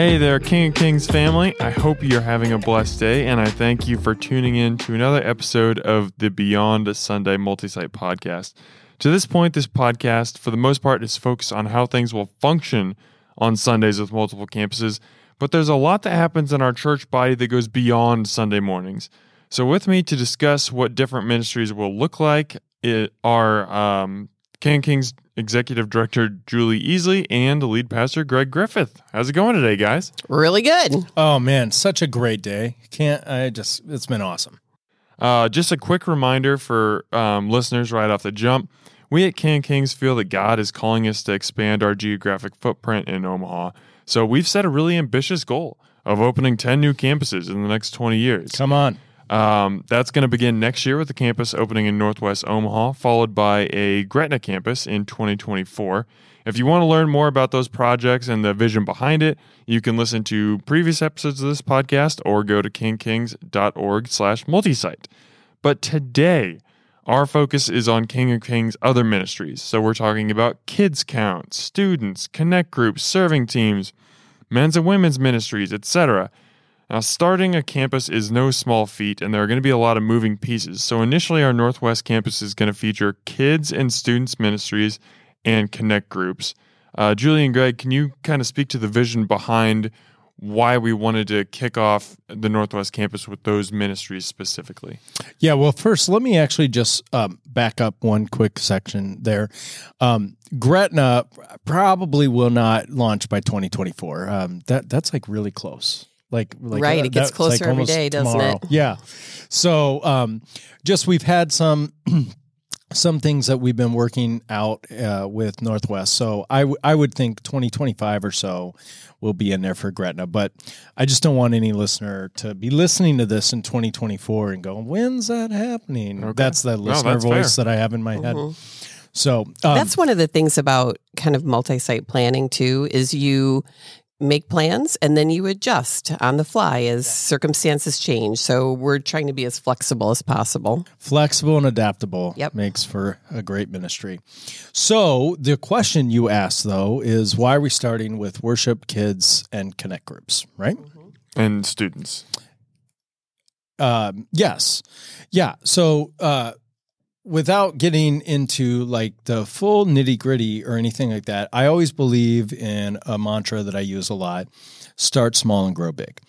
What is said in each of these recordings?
Hey there, King of Kings family. I hope you're having a blessed day, and I thank you for tuning in to another episode of the Beyond Sunday Multi-Site podcast. To this point, this podcast, for the most part, is focused on how things will function on Sundays with multiple campuses, but there's a lot that happens in our church body that goes beyond Sunday mornings. So, with me to discuss what different ministries will look like it are um, King of Kings Executive Director Julie Eesley and lead pastor Greg Griffith. How's it going today, guys? Really good. Oh man, such a great day. Can't I just it's been awesome. Uh, just a quick reminder for um, listeners right off the jump. We at Can Kings feel that God is calling us to expand our geographic footprint in Omaha. So we've set a really ambitious goal of opening 10 new campuses in the next 20 years. Come on. Um, that's going to begin next year with the campus opening in Northwest Omaha, followed by a Gretna campus in 2024. If you want to learn more about those projects and the vision behind it, you can listen to previous episodes of this podcast or go to kingkings.org slash multisite. But today, our focus is on King of Kings' other ministries. So we're talking about kids count, students, connect groups, serving teams, men's and women's ministries, etc. Now, starting a campus is no small feat, and there are going to be a lot of moving pieces. So, initially, our Northwest campus is going to feature kids and students ministries and connect groups. Uh, Julie and Greg, can you kind of speak to the vision behind why we wanted to kick off the Northwest campus with those ministries specifically? Yeah, well, first, let me actually just um, back up one quick section there. Um, Gretna probably will not launch by 2024. Um, that that's like really close. Like, like right, uh, it gets closer every almost day, doesn't tomorrow. it? Yeah. So, um, just we've had some some things that we've been working out uh, with Northwest. So I, w- I would think 2025 or so will be in there for Gretna. But I just don't want any listener to be listening to this in 2024 and go, when's that happening? Okay. That's the No, listener that's voice fair. that I have in my head. So um, That's one of the things about kind of multi-site planning too is you make plans and then you adjust on the fly as circumstances change. So we're trying to be as flexible as possible. flexible and adaptable Yep. makes for a great ministry. So the question you asked though is why are we starting with worship, kids, and connect groups, right? And students. Um, yes. Yeah. So, uh, without getting into like the full nitty gritty or anything like that, I always believe in a mantra that I use a lot start small and grow big.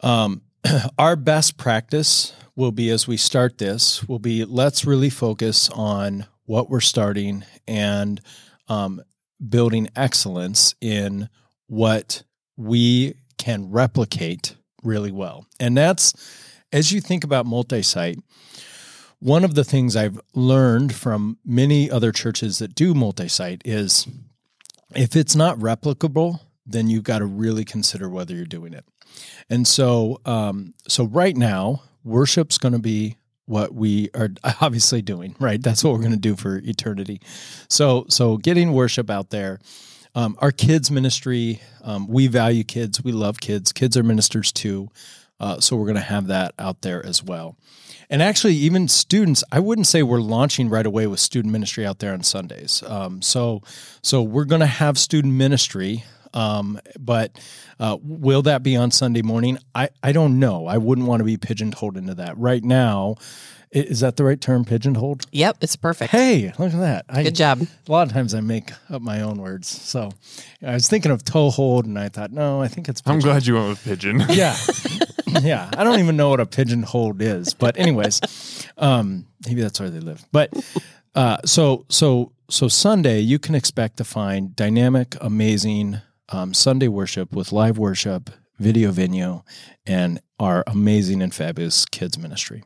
Um, our best practice will be as we start this, will be let's really focus on what we're starting and um, building excellence in what we can replicate really well. And that's as you think about multi site, one of the things I've learned from many other churches that do multi site is if it's not replicable, then you've got to really consider whether you're doing it. And so, um, so right now, worship's going to be what we are obviously doing, right? That's what we're going to do for eternity. So, so getting worship out there. Um, our kids ministry, um, we value kids. We love kids. Kids are ministers too. Uh, so we're going to have that out there as well. And actually, even students, I wouldn't say we're launching right away with student ministry out there on Sundays. Um, so, so we're going to have student ministry, um, but uh, will that be on Sunday morning? I, I don't know. I wouldn't want to be pigeonholed into that right now. I- Is that the right term, pigeonholed? Yep, it's perfect. Hey, look at that! I, Good job. A lot of times I make up my own words. So I was thinking of toehold, and I thought, no, I think it's. I'm glad you went with pigeon. yeah yeah i don't even know what a pigeonhole is but anyways um maybe that's where they live but uh so so so sunday you can expect to find dynamic amazing um, sunday worship with live worship video venue and our amazing and fabulous kids ministry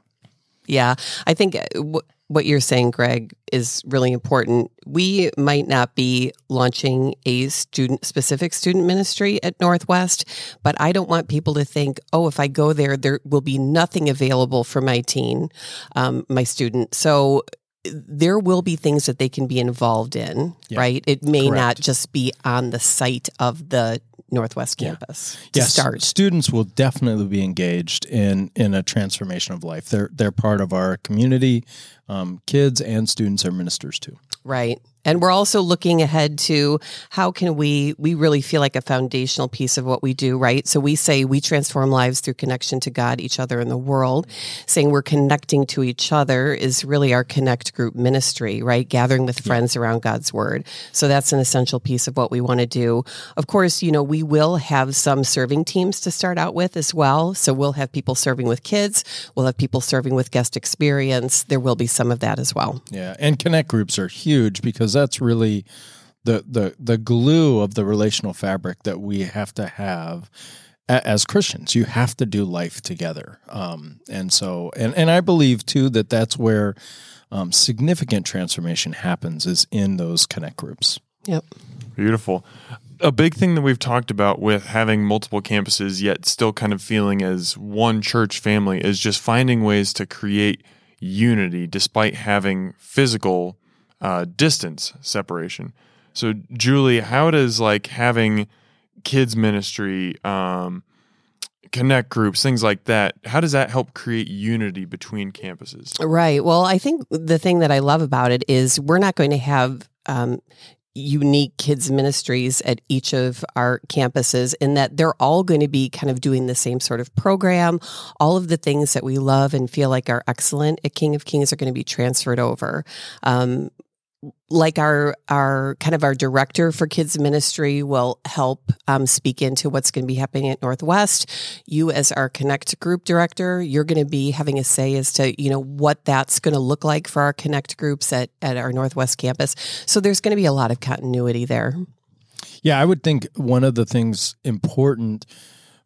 Yeah, I think uh, w- what you're saying, Greg, is really important. We might not be launching a student specific student ministry at Northwest, but I don't want people to think, oh, if I go there, there will be nothing available for my teen, um, my student. So there will be things that they can be involved in, Yeah. right? It may not just be on the site of the Northwest Yeah. campus to yes, start. students will definitely be engaged in in a transformation of life. They're they're part of our community. Um, kids and students are ministers too. Right. And we're also looking ahead to how can we we really feel like a foundational piece of what we do, right? So we say we transform lives through connection to God, each other and the world. Saying we're connecting to each other is really our connect group ministry, right? Gathering with friends around God's word. So that's an essential piece of what we want to do. Of course, you know, we will have some serving teams to start out with as well. So we'll have people serving with kids, we'll have people serving with guest experience. There will be some of that as well. Yeah, and connect groups are huge because that's really the the the glue of the relational fabric that we have to have as Christians. You have to do life together, um, and so and and I believe too that that's where um, significant transformation happens is in those connect groups. Yep. Beautiful. A big thing that we've talked about with having multiple campuses, yet still kind of feeling as one church family, is just finding ways to create unity despite having physical uh, distance separation. So, Julie, how does like having kids ministry, um, connect groups, things like that, how does that help create unity between campuses? Right. Well, I think the thing that I love about it is we're not going to have um, unique kids ministries at each of our campuses in that they're all going to be kind of doing the same sort of program. All of the things that we love and feel like are excellent at King of Kings are going to be transferred over. Um, like our our kind of our director for kids ministry will help um, speak into what's going to be happening at Northwest. You, as our Connect group director, you're going to be having a say as to you know what that's going to look like for our Connect groups at at our Northwest campus. So there's going to be a lot of continuity there. Yeah, I would think one of the things important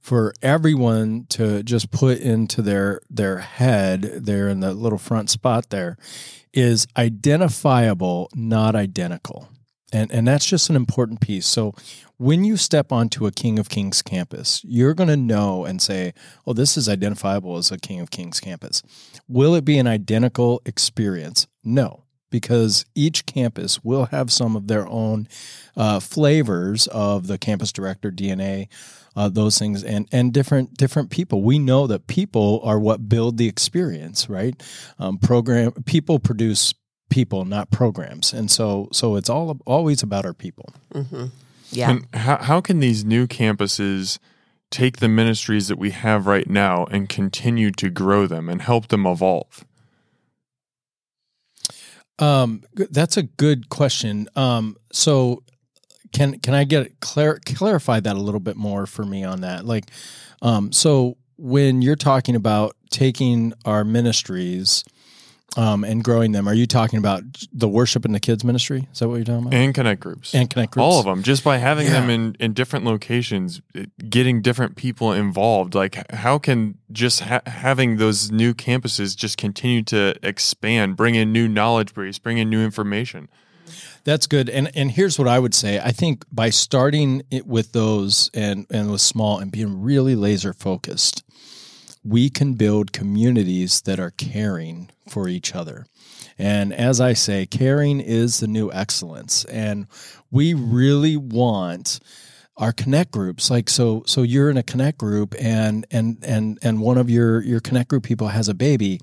for everyone to just put into their their head there in the little front spot there is identifiable, not identical. And, and that's just an important piece. So when you step onto a King of Kings campus, you're going to know and say, oh, this is identifiable as a King of Kings campus. Will it be an identical experience? No, because each campus will have some of their own uh, flavors of the campus director DNA uh, those things and and different different people. We know that people are what build the experience, right? Um, program people produce people, not programs, and so so it's all always about our people. Mm-hmm. Yeah. And how how can these new campuses? take the ministries that we have right now and continue to grow them and help them evolve? Um, that's a good question. Um, so can can I get clar- clarify that a little bit more for me on that? Like, um, so when you're talking about taking our ministries um, and growing them, are you talking about the worship in the kids ministry? Is that what you're talking about? And connect groups. And connect groups. All of them. Just by having yeah. them in, in different locations, getting different people involved. Like, how can just ha- having those new campuses just continue to expand, bring in new knowledge base, bring in new information? That's good. And and here's what I would say. I think by starting it with those and and with small and being really laser focused, we can build communities that are caring for each other. And as I say, caring is the new excellence. And we really want our connect groups like so so you're in a connect group and and and and one of your your connect group people has a baby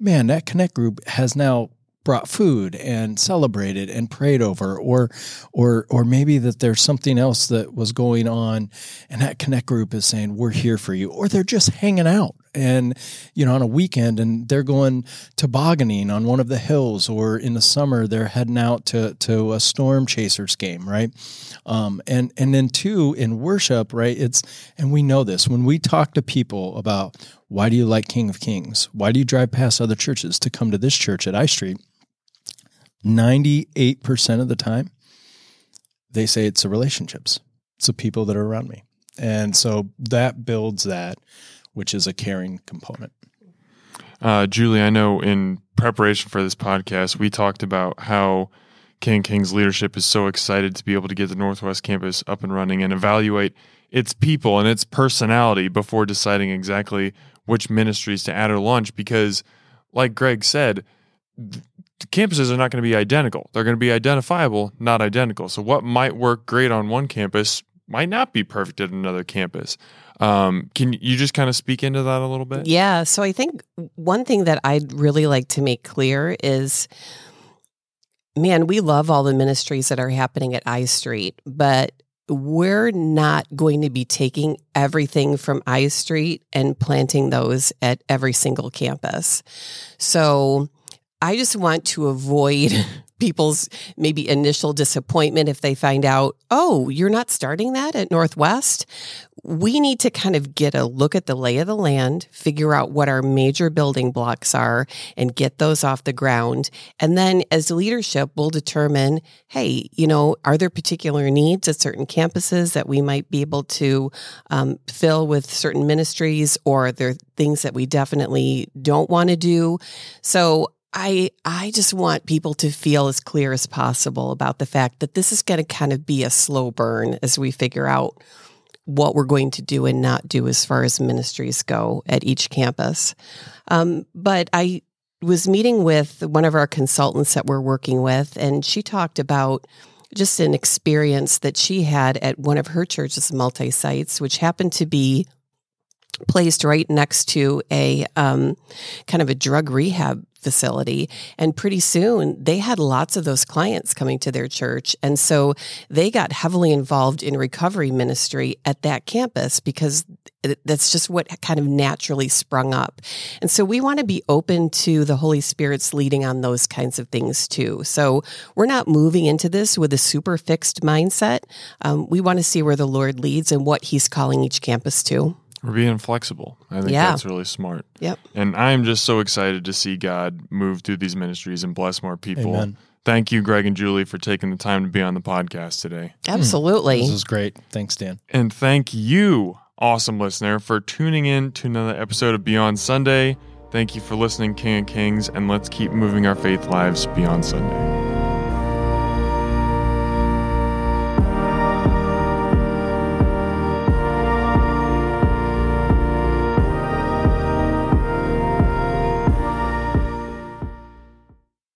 man that connect group has now brought food and celebrated and prayed over or or or maybe that there's something else that was going on and that connect group is saying we're here for you. Or they're just hanging out and you know on a weekend and they're going tobogganing on one of the hills or in the summer they're heading out to to a storm chasers game right? Um, and and then two in worship right it's and we know this when we talk to people about why do you like king of kings? Why do you drive past other churches to come to this church at i street 98% of the time, they say it's the relationships, it's the people that are around me. And so that builds that, which is a caring component. Uh, Julie, I know in preparation for this podcast, we talked about how King King's leadership is so excited to be able to get the Northwest campus up and running and evaluate its people and its personality before deciding exactly which ministries to add or launch. Because, like Greg said, campuses are not going to be identical. They're going to be identifiable, not identical. So what might work great on one campus might not be perfect at another campus. Um, can you just kind of speak into that a little bit? Yeah. So I think one thing that I'd really like to make clear is man, we love all the ministries that are happening at I Street, but we're not going to be taking everything from I Street and planting those at every single campus. So I just want to avoid people's maybe initial disappointment if they find out, oh, you're not starting that at Northwest. We need to kind of get a look at the lay of the land, figure out what our major building blocks are, and get those off the ground. And then as leadership, we'll determine hey, you know, are there particular needs at certain campuses that we might be able to um, fill with certain ministries, or are there things that we definitely don't want to do? So I I just want people to feel as clear as possible about the fact that this is going to kind of be a slow burn as we figure out what we're going to do and not do as far as ministries go at each campus. Um, but I was meeting with one of our consultants that we're working with, and she talked about just an experience that she had at one of her church's multi sites, which happened to be placed right next to a um, kind of a drug rehab facility. And pretty soon they had lots of those clients coming to their church. And so they got heavily involved in recovery ministry at that campus because that's just what kind of naturally sprung up. And so we want to be open to the Holy Spirit's leading on those kinds of things too. So we're not moving into this with a super fixed mindset. Um, we want to see where the Lord leads and what He's calling each campus to. We're being flexible. I think Yeah. that's really smart. Yep. And I'm just so excited to see God move through these ministries and bless more people. Amen. Thank you, Greg and Julie, for taking the time to be on the podcast today. Hmm. Absolutely. This is great. Thanks, Dan. And thank you, awesome listener, for tuning in to another episode of Beyond Sunday. Thank you for listening, King of Kings, and let's keep moving our faith lives beyond Sunday.